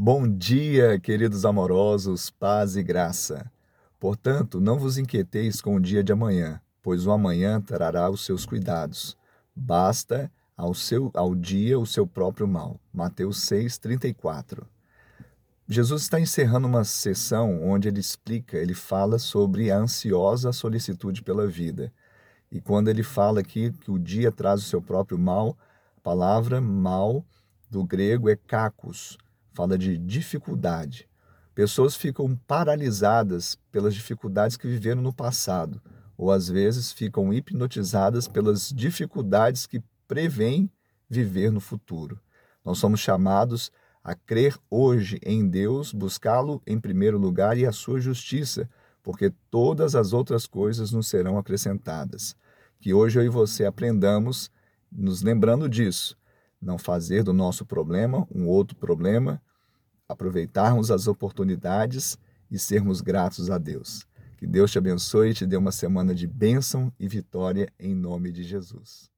Bom dia, queridos amorosos, paz e graça. Portanto, não vos inquieteis com o dia de amanhã, pois o amanhã trará os seus cuidados. Basta ao, seu, ao dia o seu próprio mal. Mateus 6, 34. Jesus está encerrando uma sessão onde ele explica, ele fala sobre a ansiosa solicitude pela vida. E quando ele fala aqui que o dia traz o seu próprio mal, a palavra mal do grego é kakos, fala de dificuldade. Pessoas ficam paralisadas pelas dificuldades que viveram no passado, ou às vezes ficam hipnotizadas pelas dificuldades que prevêem viver no futuro. Nós somos chamados a crer hoje em Deus, buscá-lo em primeiro lugar e a sua justiça, porque todas as outras coisas nos serão acrescentadas. Que hoje eu e você aprendamos, nos lembrando disso, não fazer do nosso problema um outro problema, aproveitarmos as oportunidades e sermos gratos a Deus. Que Deus te abençoe e te dê uma semana de bênção e vitória em nome de Jesus.